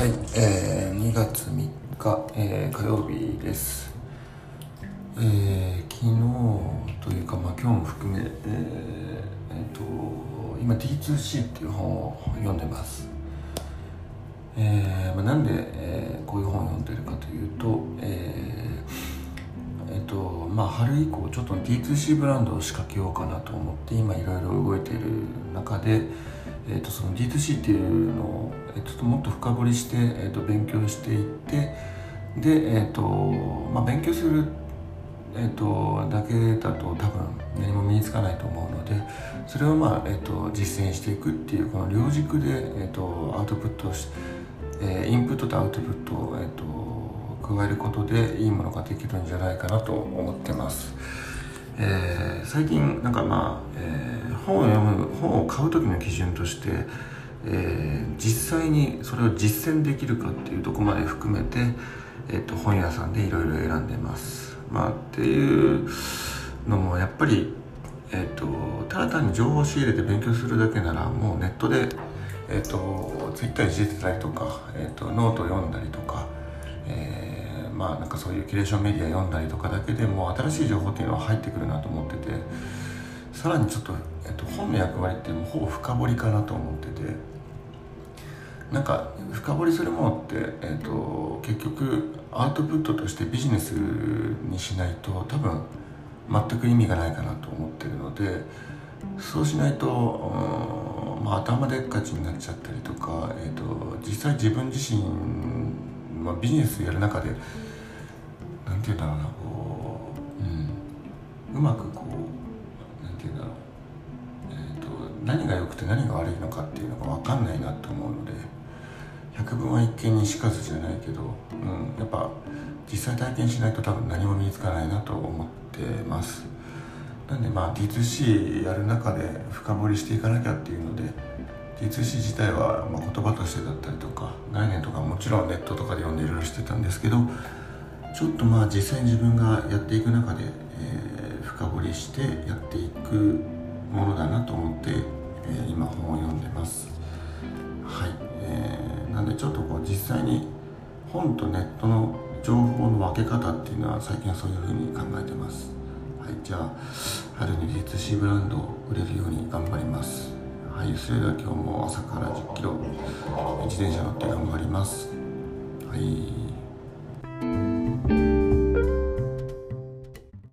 はい、えー、2月3日、えー、火曜日です。えー、昨日というか、まあ、今日も含め、えーえーと今 D2C っていう本を読んでます。えーまあ、なんで、えーこういう本を読んでるかというと、えーえっとまあ、春以降ちょっと D2C ブランドを仕掛けようかなと思って今いろいろ動いている中で、えっとその D2C っていうのを、えっともっと深掘りして、えっと勉強していってで、えっとまあ、勉強する、えっとだけだと多分何も身につかないと思うのでそれを、まあえっと実践していくっていうこの両軸で、えっとアウトプットし、えーインプットとアウトプットを、えっと加えることでいいものができるんじゃないかなと思ってます。えー最近なんかまあ、えー本を読む本を買う時の基準として、えー実際にそれを実践できるかっていうとこまで含めて、えー、と本屋さんでいろいろ選んでます。まあ、っていうのもやっぱり、えー、とただ単に情報を仕入れて勉強するだけならもうネットで、えー、とツイッターにしてたりとか、えー、とノートを読んだりとか、えーまあなんかそういうキュレーションメディア読んだりとかだけでも新しい情報っていうのは入ってくるなと思っててさらにちょっと、えっと、本の役割ってもうほぼ深掘りかなと思っててなんか深掘りするものって、えっと、結局アウトプットとしてビジネスにしないと多分全く意味がないかなと思ってるのでそうしないと、まあ、頭でっかちになっちゃったりとか、えっと、実際自分自身、まあ、ビジネスやる中でなんて言うんだろうなこう、うん、うまくこうなんて言うんだろう、えー、と何が良くて何が悪いのかっていうのが分かんないなと思うので百聞は一見にしかずじゃないけど、うん、やっぱ実際体験しないと多分何も身につかないなと思ってます。なんでまあ D2C やる中で深掘りしていかなきゃっていうので D2C 自体はまあ言葉としてだったりとか概念とかもちろんネットとかで読んでいろいろしてたんですけどちょっとまあ実際に自分がやっていく中で、えー深掘りしてやっていくものだなと思って、えー今本を読んでます。はい、えーなんでちょっとこう実際に本とネットの情報の分け方っていうのは最近はそういうふうに考えてます。はい。じゃあ春に D2C ブランドを売れるように頑張ります。はいそれでは今日も朝から1 0キロ自転車乗って頑張ります。はい。